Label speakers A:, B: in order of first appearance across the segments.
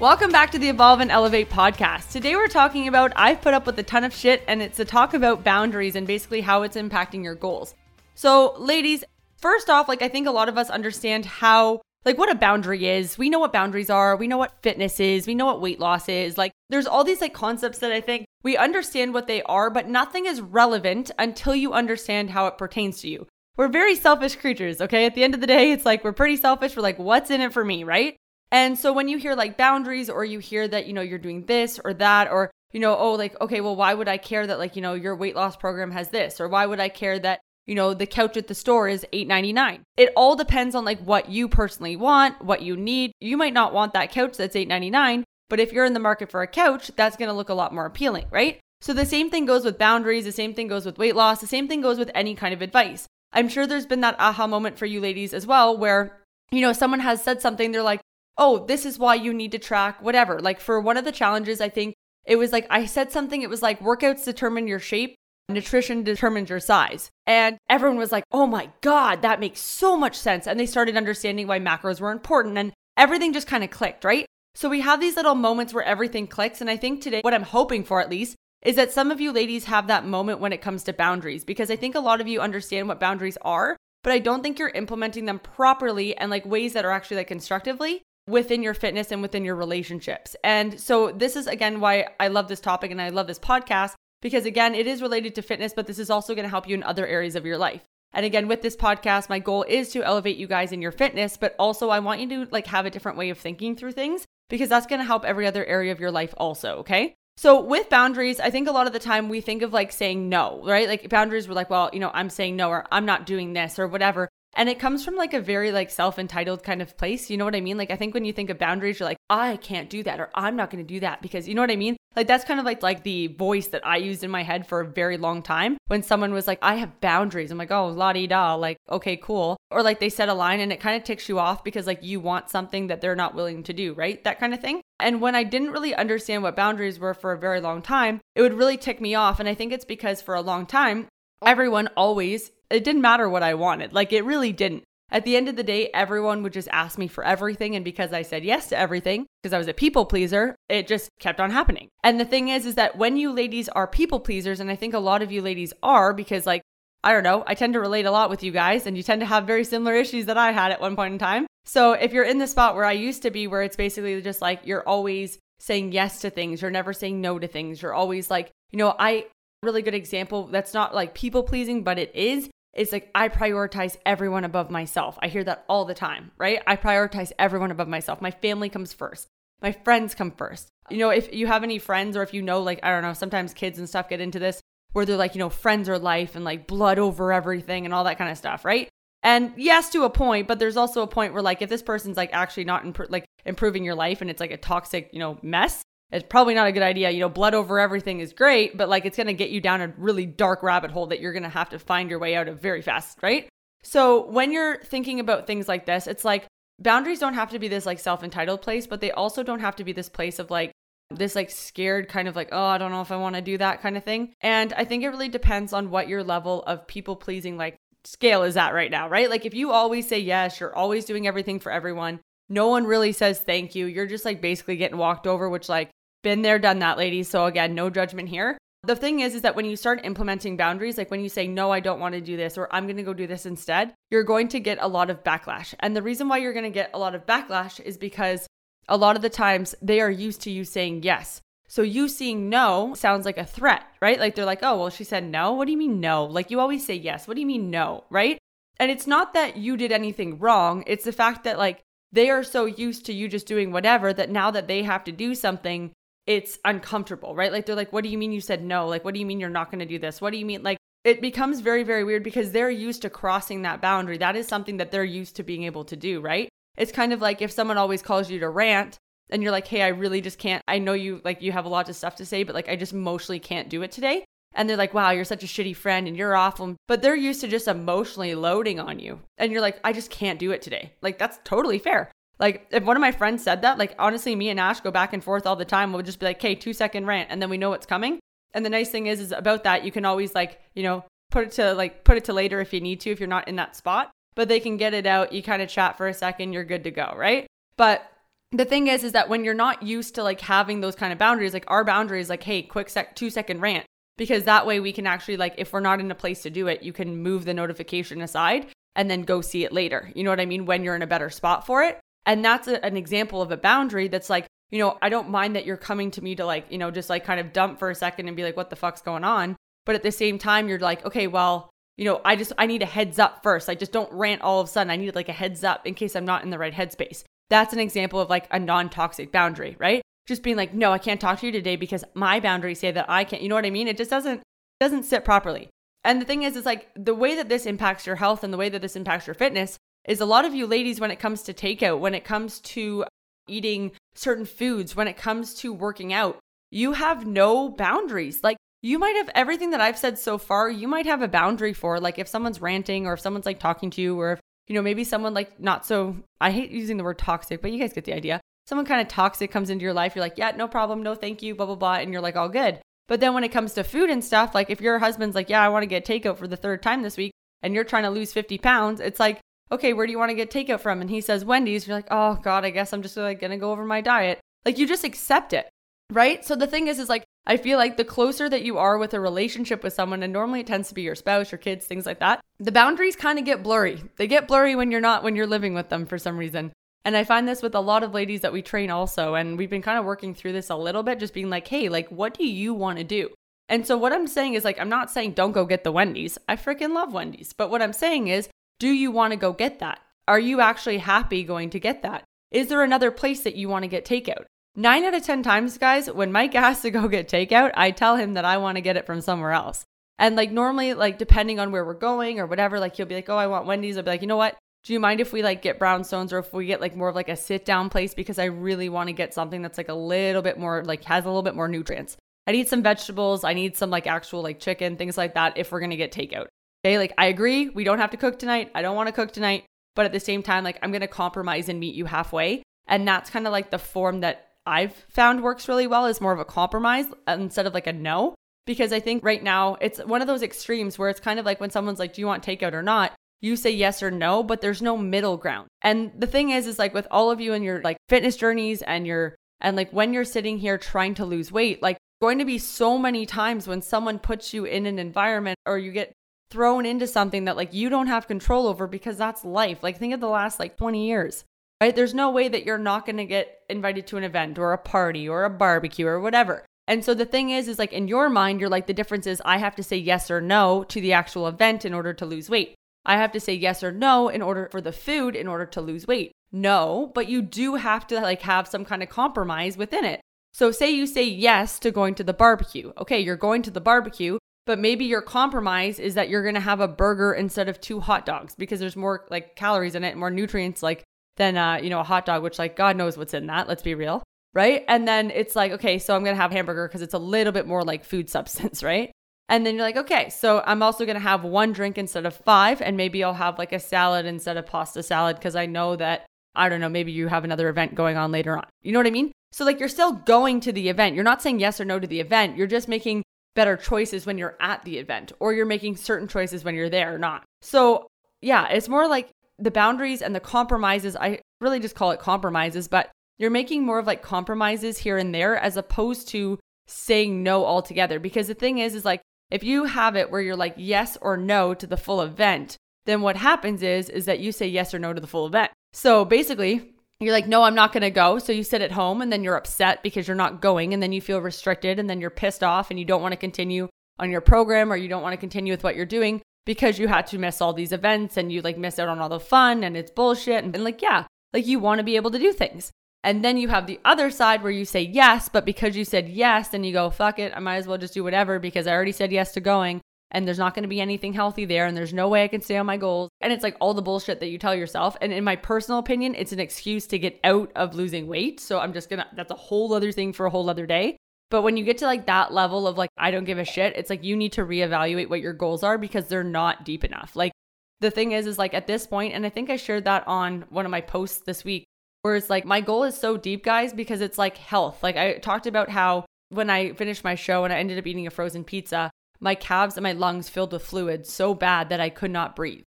A: Welcome back to the Evolve and Elevate podcast. Today we're talking about I've put up with a ton of shit and it's a talk about boundaries and basically how it's impacting your goals. So, ladies, first off, like I think a lot of us understand how like what a boundary is. We know what boundaries are, we know what fitness is, we know what weight loss is. Like there's all these like concepts that I think we understand what they are, but nothing is relevant until you understand how it pertains to you. We're very selfish creatures, okay? At the end of the day, it's like we're pretty selfish. We're like, what's in it for me, right? And so when you hear like boundaries or you hear that, you know, you're doing this or that, or, you know, oh, like, okay, well, why would I care that, like, you know, your weight loss program has this? Or why would I care that, you know, the couch at the store is $8.99? It all depends on like what you personally want, what you need. You might not want that couch that's $8.99, but if you're in the market for a couch, that's going to look a lot more appealing, right? So the same thing goes with boundaries, the same thing goes with weight loss, the same thing goes with any kind of advice. I'm sure there's been that aha moment for you ladies as well where, you know, someone has said something, they're like, oh, this is why you need to track whatever. Like for one of the challenges, I think it was like I said something, it was like workouts determine your shape, nutrition determines your size. And everyone was like, oh my God, that makes so much sense. And they started understanding why macros were important and everything just kind of clicked, right? So we have these little moments where everything clicks. And I think today, what I'm hoping for at least, is that some of you ladies have that moment when it comes to boundaries because I think a lot of you understand what boundaries are, but I don't think you're implementing them properly and like ways that are actually like constructively within your fitness and within your relationships. And so, this is again why I love this topic and I love this podcast because, again, it is related to fitness, but this is also going to help you in other areas of your life. And again, with this podcast, my goal is to elevate you guys in your fitness, but also I want you to like have a different way of thinking through things because that's going to help every other area of your life also, okay? So with boundaries, I think a lot of the time we think of like saying no, right? Like boundaries were like, well, you know, I'm saying no or I'm not doing this or whatever. And it comes from like a very like self-entitled kind of place. You know what I mean? Like I think when you think of boundaries, you're like, I can't do that or I'm not going to do that because you know what I mean? Like that's kind of like like the voice that I used in my head for a very long time. When someone was like, I have boundaries. I'm like, oh, la di da, like, okay, cool. Or like they set a line and it kind of ticks you off because like you want something that they're not willing to do, right? That kind of thing. And when I didn't really understand what boundaries were for a very long time, it would really tick me off. And I think it's because for a long time, everyone always it didn't matter what I wanted. Like it really didn't. At the end of the day, everyone would just ask me for everything. And because I said yes to everything, because I was a people pleaser, it just kept on happening. And the thing is, is that when you ladies are people pleasers, and I think a lot of you ladies are, because like, I don't know, I tend to relate a lot with you guys, and you tend to have very similar issues that I had at one point in time. So if you're in the spot where I used to be, where it's basically just like you're always saying yes to things, you're never saying no to things, you're always like, you know, I really good example that's not like people pleasing, but it is It's like I prioritize everyone above myself. I hear that all the time, right? I prioritize everyone above myself. My family comes first. My friends come first. You know, if you have any friends or if you know, like, I don't know, sometimes kids and stuff get into this where they're like, you know, friends are life and like blood over everything and all that kind of stuff, right? And yes, to a point, but there's also a point where like if this person's like actually not imp- like improving your life and it's like a toxic, you know, mess, it's probably not a good idea. You know, blood over everything is great, but like it's going to get you down a really dark rabbit hole that you're going to have to find your way out of very fast, right? So when you're thinking about things like this, it's like boundaries don't have to be this like self entitled place, but they also don't have to be this place of like, this like scared kind of like, oh, I don't know if I want to do that kind of thing. And I think it really depends on what your level of people pleasing like scale is at right now, right? Like if you always say yes, you're always doing everything for everyone, no one really says thank you. You're just like basically getting walked over, which like been there, done that, ladies. So again, no judgment here. The thing is, is that when you start implementing boundaries, like when you say, no, I don't want to do this, or I'm going to go do this instead, you're going to get a lot of backlash. And the reason why you're going to get a lot of backlash is because a lot of the times they are used to you saying yes. So you seeing no sounds like a threat, right? Like they're like, oh, well, she said no. What do you mean no? Like you always say yes. What do you mean no? Right. And it's not that you did anything wrong. It's the fact that like they are so used to you just doing whatever that now that they have to do something, it's uncomfortable, right? Like they're like, what do you mean you said no? Like, what do you mean you're not going to do this? What do you mean? Like, it becomes very, very weird because they're used to crossing that boundary. That is something that they're used to being able to do, right? It's kind of like if someone always calls you to rant and you're like, hey, I really just can't. I know you like you have a lot of stuff to say, but like I just emotionally can't do it today. And they're like, wow, you're such a shitty friend and you're awful. But they're used to just emotionally loading on you. And you're like, I just can't do it today. Like, that's totally fair. Like, if one of my friends said that, like, honestly, me and Ash go back and forth all the time. We'll just be like, okay, two second rant. And then we know what's coming. And the nice thing is, is about that, you can always like, you know, put it to like, put it to later if you need to, if you're not in that spot. But they can get it out. You kind of chat for a second, you're good to go, right? But the thing is is that when you're not used to like having those kind of boundaries like our boundaries like hey quick sec two second rant because that way we can actually like if we're not in a place to do it you can move the notification aside and then go see it later. You know what i mean? When you're in a better spot for it. And that's a, an example of a boundary that's like you know i don't mind that you're coming to me to like you know just like kind of dump for a second and be like what the fuck's going on? But at the same time you're like okay well you know i just i need a heads up first. I just don't rant all of a sudden. I need like a heads up in case i'm not in the right headspace. That's an example of like a non-toxic boundary right just being like, no, I can't talk to you today because my boundaries say that I can't. You know what I mean? It just doesn't doesn't sit properly. And the thing is, is like the way that this impacts your health and the way that this impacts your fitness is a lot of you ladies when it comes to takeout, when it comes to eating certain foods, when it comes to working out, you have no boundaries. Like you might have everything that I've said so far, you might have a boundary for. Like if someone's ranting or if someone's like talking to you or if, you know, maybe someone like not so, I hate using the word toxic, but you guys get the idea someone kind of toxic comes into your life, you're like, yeah, no problem, no thank you, blah, blah, blah. And you're like, all good. But then when it comes to food and stuff, like if your husband's like, yeah, I want to get takeout for the third time this week, and you're trying to lose 50 pounds, it's like, okay, where do you want to get takeout from? And he says, Wendy's. You're like, oh God, I guess I'm just like going to go over my diet. Like you just accept it. Right. So the thing is, is like, I feel like the closer that you are with a relationship with someone, and normally it tends to be your spouse, your kids, things like that, the boundaries kind of get blurry. They get blurry when you're not, when you're living with them for some reason. And I find this with a lot of ladies that we train also. And we've been kind of working through this a little bit, just being like, hey, like, what do you want to do? And so what I'm saying is like, I'm not saying don't go get the Wendy's. I freaking love Wendy's. But what I'm saying is, do you want to go get that? Are you actually happy going to get that? Is there another place that you want to get takeout? Nine out of 10 times, guys, when Mike asks to go get takeout, I tell him that I want to get it from somewhere else. And like normally, like depending on where we're going or whatever, like he'll be like, oh, I want Wendy's. I'll be like, you know what? Do you mind if we like get brownstones or if we get like more of like a sit down place because I really want to get something that's like a little bit more like has a little bit more nutrients. I need some vegetables, I need some like actual like chicken, things like that if we're going to get takeout. Okay? Like I agree, we don't have to cook tonight. I don't want to cook tonight, but at the same time like I'm going to compromise and meet you halfway. And that's kind of like the form that I've found works really well is more of a compromise instead of like a no because I think right now it's one of those extremes where it's kind of like when someone's like, Do you want takeout or not? You say yes or no, but there's no middle ground. And the thing is, is like with all of you and your like fitness journeys and your, and like when you're sitting here trying to lose weight, like going to be so many times when someone puts you in an environment or you get thrown into something that like you don't have control over because that's life. Like think of the last like 20 years, right? There's no way that you're not going to get invited to an event or a party or a barbecue or whatever. And so the thing is, is like in your mind, you're like, the difference is I have to say yes or no to the actual event in order to lose weight. I have to say yes or no in order for the food in order to lose weight. No, but you do have to like have some kind of compromise within it. So say you say yes to going to the barbecue. Okay, you're going to the barbecue, but maybe your compromise is that you're going to have a burger instead of two hot dogs because there's more like calories in it, more nutrients like than uh, you know, a hot dog which like god knows what's in that, let's be real, right? And then it's like, okay, so I'm going to have hamburger because it's a little bit more like food substance, right? And then you're like, okay, so I'm also going to have one drink instead of five. And maybe I'll have like a salad instead of pasta salad because I know that, I don't know, maybe you have another event going on later on. You know what I mean? So, like, you're still going to the event. You're not saying yes or no to the event. You're just making better choices when you're at the event, or you're making certain choices when you're there or not. So, yeah, it's more like the boundaries and the compromises. I really just call it compromises, but you're making more of like compromises here and there as opposed to saying no altogether. Because the thing is, is like, if you have it where you're like yes or no to the full event, then what happens is is that you say yes or no to the full event. So basically, you're like, no, I'm not going to go. So you sit at home and then you're upset because you're not going and then you feel restricted and then you're pissed off and you don't want to continue on your program or you don't want to continue with what you're doing because you had to miss all these events and you like miss out on all the fun and it's bullshit. And, and like, yeah, like you want to be able to do things. And then you have the other side where you say yes, but because you said yes, then you go, fuck it, I might as well just do whatever because I already said yes to going. and there's not going to be anything healthy there and there's no way I can stay on my goals. And it's like all the bullshit that you tell yourself. And in my personal opinion, it's an excuse to get out of losing weight. So I'm just going to, that's a whole other thing for a whole other day. But when you get to like that level of like, I don't give a shit, it's like you need to reevaluate what your goals are because they're not deep enough. Like the thing is, is like at this point, and I think I shared that on one of my posts this week, where it's like my goal is so deep, guys, because it's like health. Like I talked about how when I finished my show and I ended up eating a frozen pizza, my calves and my lungs filled with fluid so bad that I could not breathe.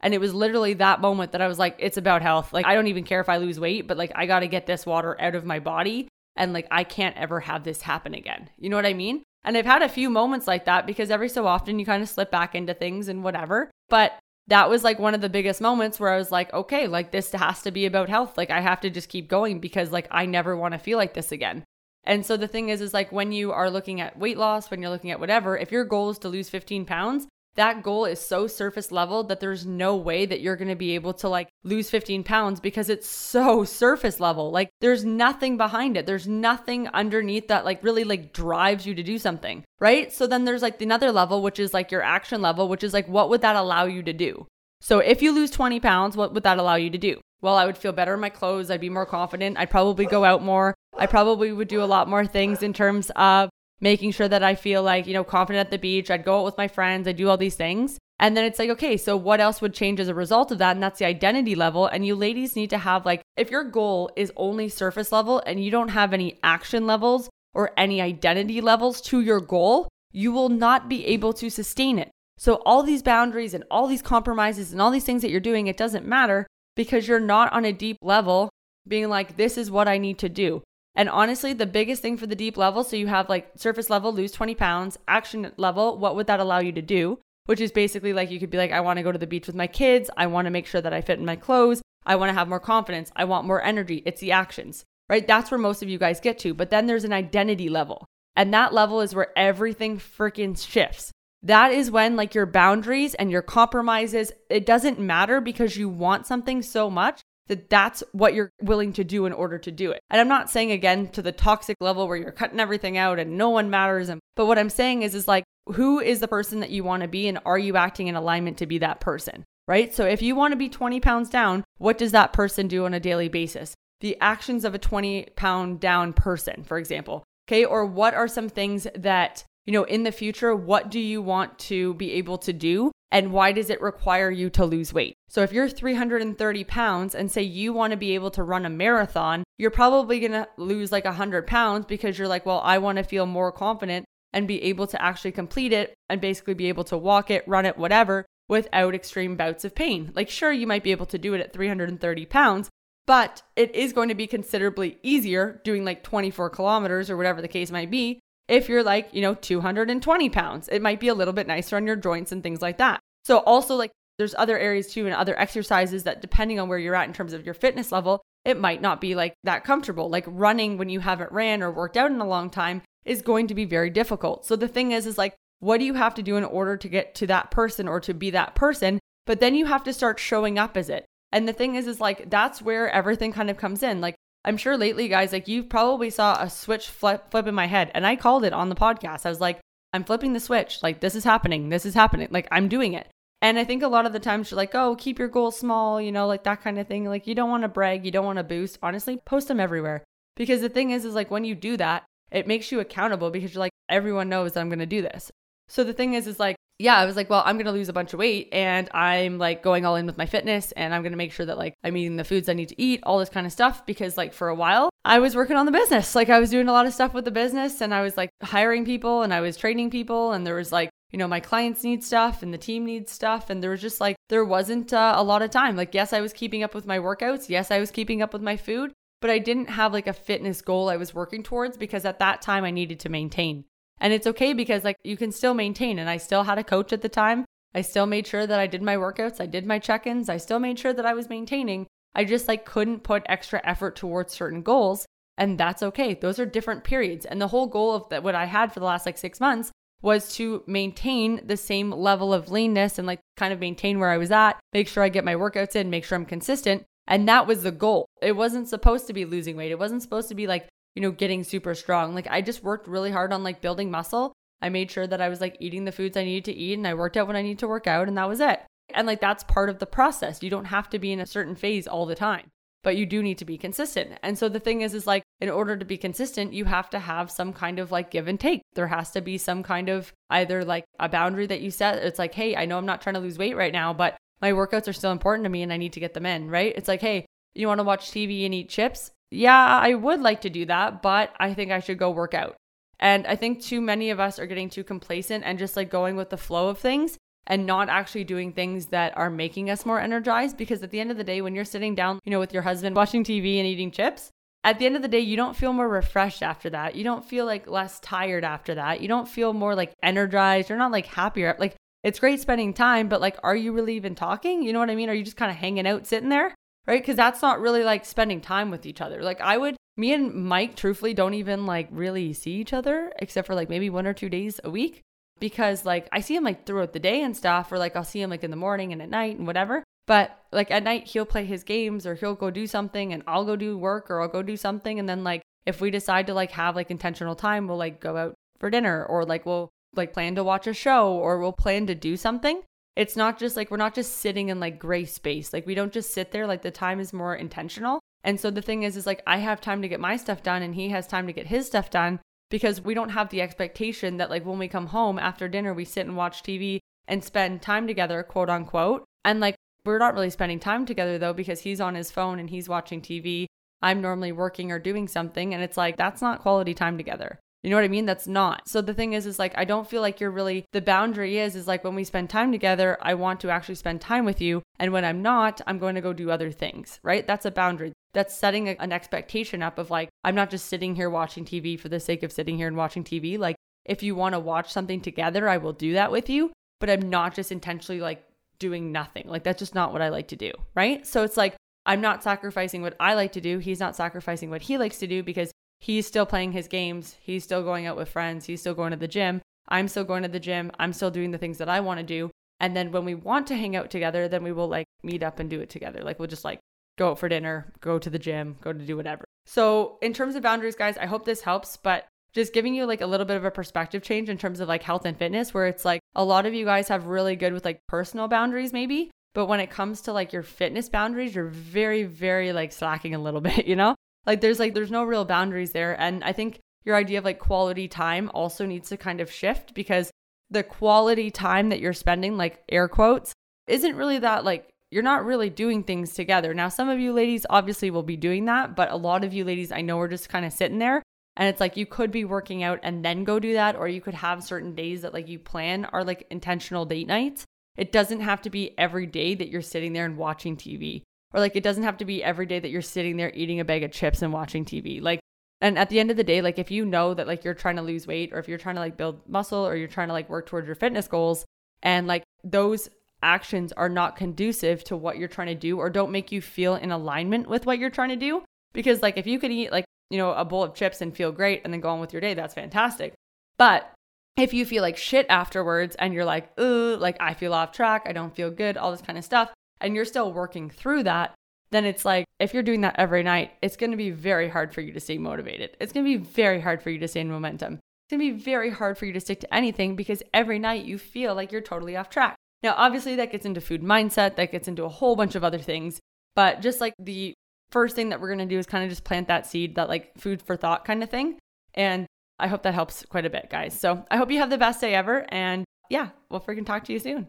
A: And it was literally that moment that I was like, it's about health. Like, I don't even care if I lose weight, but like, I got to get this water out of my body. And like, I can't ever have this happen again. You know what I mean? And I've had a few moments like that because every so often you kind of slip back into things and whatever. But that was like one of the biggest moments where I was like, okay, like this has to be about health. Like, I have to just keep going because like I never want to feel like this again. And so the thing is, is like when you are looking at weight loss, when you're looking at whatever, if your goal is to lose 15 pounds, that goal is so surface level that there's no way that you're going to be able to like lose 15 pounds because it's so surface level. Like there's nothing behind it. There's nothing underneath that like really like drives you to do something. Right. So then there's like another level, which is like your action level, which is like, what would that allow you to do? So if you lose 20 pounds, what would that allow you to do? Well, I would feel better in my clothes. I'd be more confident. I'd probably go out more. I probably would do a lot more things in terms of making sure that I feel like, you know, confident at the beach. I'd go out with my friends. I'd do all these things. And then it's like, okay, so what else would change as a result of that? And that's the identity level. And you ladies need to have like, if your goal is only surface level and you don't have any action levels or any identity levels to your goal, you will not be able to sustain it. So, all these boundaries and all these compromises and all these things that you're doing, it doesn't matter because you're not on a deep level being like, this is what I need to do. And honestly, the biggest thing for the deep level, so you have like surface level, lose 20 pounds, action level, what would that allow you to do? Which is basically like you could be like, I want to go to the beach with my kids. I want to make sure that I fit in my clothes. I want to have more confidence. I want more energy. It's the actions, right? That's where most of you guys get to. But then there's an identity level. And that level is where everything freaking shifts. That is when like your boundaries and your compromises, it doesn't matter because you want something so much that that's what you're willing to do in order to do it. And I'm not saying again to the toxic level where you're cutting everything out and no one matters and but what I'm saying is is like who is the person that you want to be and are you acting in alignment to be that person? Right? So if you want to be 20 pounds down, what does that person do on a daily basis? The actions of a 20 pound down person, for example. Okay? Or what are some things that you know, in the future, what do you want to be able to do? And why does it require you to lose weight? So, if you're 330 pounds and say you want to be able to run a marathon, you're probably going to lose like 100 pounds because you're like, well, I want to feel more confident and be able to actually complete it and basically be able to walk it, run it, whatever, without extreme bouts of pain. Like, sure, you might be able to do it at 330 pounds, but it is going to be considerably easier doing like 24 kilometers or whatever the case might be if you're like, you know, 220 pounds, it might be a little bit nicer on your joints and things like that. So, also, like, there's other areas too and other exercises that, depending on where you're at in terms of your fitness level, it might not be like that comfortable. Like, running when you haven't ran or worked out in a long time is going to be very difficult. So, the thing is, is like, what do you have to do in order to get to that person or to be that person? But then you have to start showing up as it. And the thing is, is like, that's where everything kind of comes in. Like, I'm sure lately, guys, like you probably saw a switch flip, flip in my head, and I called it on the podcast. I was like, I'm flipping the switch. Like, this is happening. This is happening. Like, I'm doing it. And I think a lot of the times you're like, oh, keep your goals small, you know, like that kind of thing. Like, you don't want to brag, you don't want to boost. Honestly, post them everywhere. Because the thing is, is like when you do that, it makes you accountable because you're like, everyone knows that I'm going to do this. So the thing is, is like, yeah, I was like, well, I'm going to lose a bunch of weight and I'm like going all in with my fitness and I'm going to make sure that like I'm eating the foods I need to eat, all this kind of stuff. Because like for a while, I was working on the business. Like I was doing a lot of stuff with the business and I was like hiring people and I was training people and there was like, you know, my clients need stuff and the team needs stuff. And there was just like, there wasn't uh, a lot of time. Like, yes, I was keeping up with my workouts. Yes, I was keeping up with my food, but I didn't have like a fitness goal I was working towards because at that time I needed to maintain. And it's okay because like you can still maintain. And I still had a coach at the time. I still made sure that I did my workouts, I did my check ins, I still made sure that I was maintaining. I just like couldn't put extra effort towards certain goals. And that's okay. Those are different periods. And the whole goal of what I had for the last like six months was to maintain the same level of leanness and like kind of maintain where I was at, make sure I get my workouts in, make sure I'm consistent. And that was the goal. It wasn't supposed to be losing weight. It wasn't supposed to be like you know, getting super strong. Like I just worked really hard on like building muscle I made sure that I was like eating the foods I needed to eat and I worked out when I need to work out and that was it. And like that's part of the process. You don't have to be in a certain phase all the time, but you do need to be consistent. And so the thing is, is like in order to be consistent, you have to have some kind of like give and take. There has to be some kind of either like a boundary that you set. It's like, hey, I know I'm not trying to lose weight right now, but my workouts are still important to me and I need to get them in, right? It's like, hey, you want to watch TV and eat chips? Yeah, I would like to do that, but I think I should go work out. And I think too many of us are getting too complacent and just like going with the flow of things and not actually doing things that are making us more energized because at the end of the day when you're sitting down you know with your husband watching tv and eating chips at the end of the day you don't feel more refreshed after that. You don't feel like less tired after that. You don't feel more like energized. You're not like happier. Like it's great spending time but like are you really even talking? You know what i mean? Are you just kind of hanging out sitting there right because that's not really like spending time with each other like i would me and mike truthfully don't even like really see each other except for like maybe one or two days a week because like I see him like throughout the day and stuff, or like I'll see him like in the morning and at night and whatever. But like at night, he'll play his games or he'll go do something and I'll go do work or I'll go do something. And then like if we decide to like have like intentional time, we'll like go out for dinner or like we'll like plan to watch a show or we'll plan to do something. It's not just like we're not just sitting in like gray space. Like we don't just sit there. Like the time is more intentional. And so the thing is, is like I have time to get my stuff done and he has time to get his stuff done because we don't have the expectation that like when we come home after dinner we sit and watch TV and spend time together, quote unquote. And like we're not really spending time together though because he's on his phone and he's watching TV. I'm normally working or doing something and it's like that's not quality time together. You know what I mean? That's not. So the thing is is like I don't feel like you're really the boundary is is like when we spend time together, I want to actually spend time with you and when I'm not, I'm going to go do other things, right? That's a boundary. That's setting a, an expectation up of like I'm not just sitting here watching TV for the sake of sitting here and watching TV. Like if you want to watch something together, I will do that with you, but I'm not just intentionally like doing nothing. Like that's just not what I like to do, right? So it's like I'm not sacrificing what I like to do. He's not sacrificing what he likes to do because he's still playing his games. He's still going out with friends. He's still going to the gym. I'm still going to the gym. I'm still doing the things that I want to do. And then when we want to hang out together, then we will like meet up and do it together. Like we'll just like go out for dinner, go to the gym, go to do whatever. So, in terms of boundaries, guys, I hope this helps, but just giving you like a little bit of a perspective change in terms of like health and fitness, where it's like a lot of you guys have really good with like personal boundaries, maybe. But when it comes to like your fitness boundaries, you're very, very like slacking a little bit, you know? Like there's like there's no real boundaries there. And I think your idea of like quality time also needs to kind of shift because the quality time that you're spending, like air quotes, isn't really that like you're not really doing things together. Now, some of you ladies obviously will be doing that, but a lot of you ladies I know are just kind of sitting there. And it's like you could be working out and then go do that, or you could have certain days that like you plan are like intentional date nights. It doesn't have to be every day that you're sitting there and watching TV or like it doesn't have to be every day that you're sitting there eating a bag of chips and watching TV. Like, and at the end of the day, like if you know that like you're trying to lose weight or if you're trying to like build muscle or you're trying to like work towards your fitness goals and like those actions are not conducive to what you're trying to do or don't make you feel in alignment with what you're trying to do. Because like if you could eat like, you know, a bowl of chips and feel great and then go on with your day, that's fantastic. But if you feel like shit afterwards and you're like, ooh, like I feel off track, I don't feel good, all this kind of stuff, and you're still working through that, then it's like if you're doing that every night, it's going to be very hard for you to stay motivated. It's going to be very hard for you to stay in momentum. It's going to be very hard for you to stick to anything because every night you feel like you're totally off track. Now, obviously, that gets into food mindset, that gets into a whole bunch of other things. But just like the first thing that we're going to do is kind of just plant that seed, that like food for thought kind of thing. And I hope that helps quite a bit, guys. So I hope you have the best day ever. And yeah, we'll freaking talk to you soon.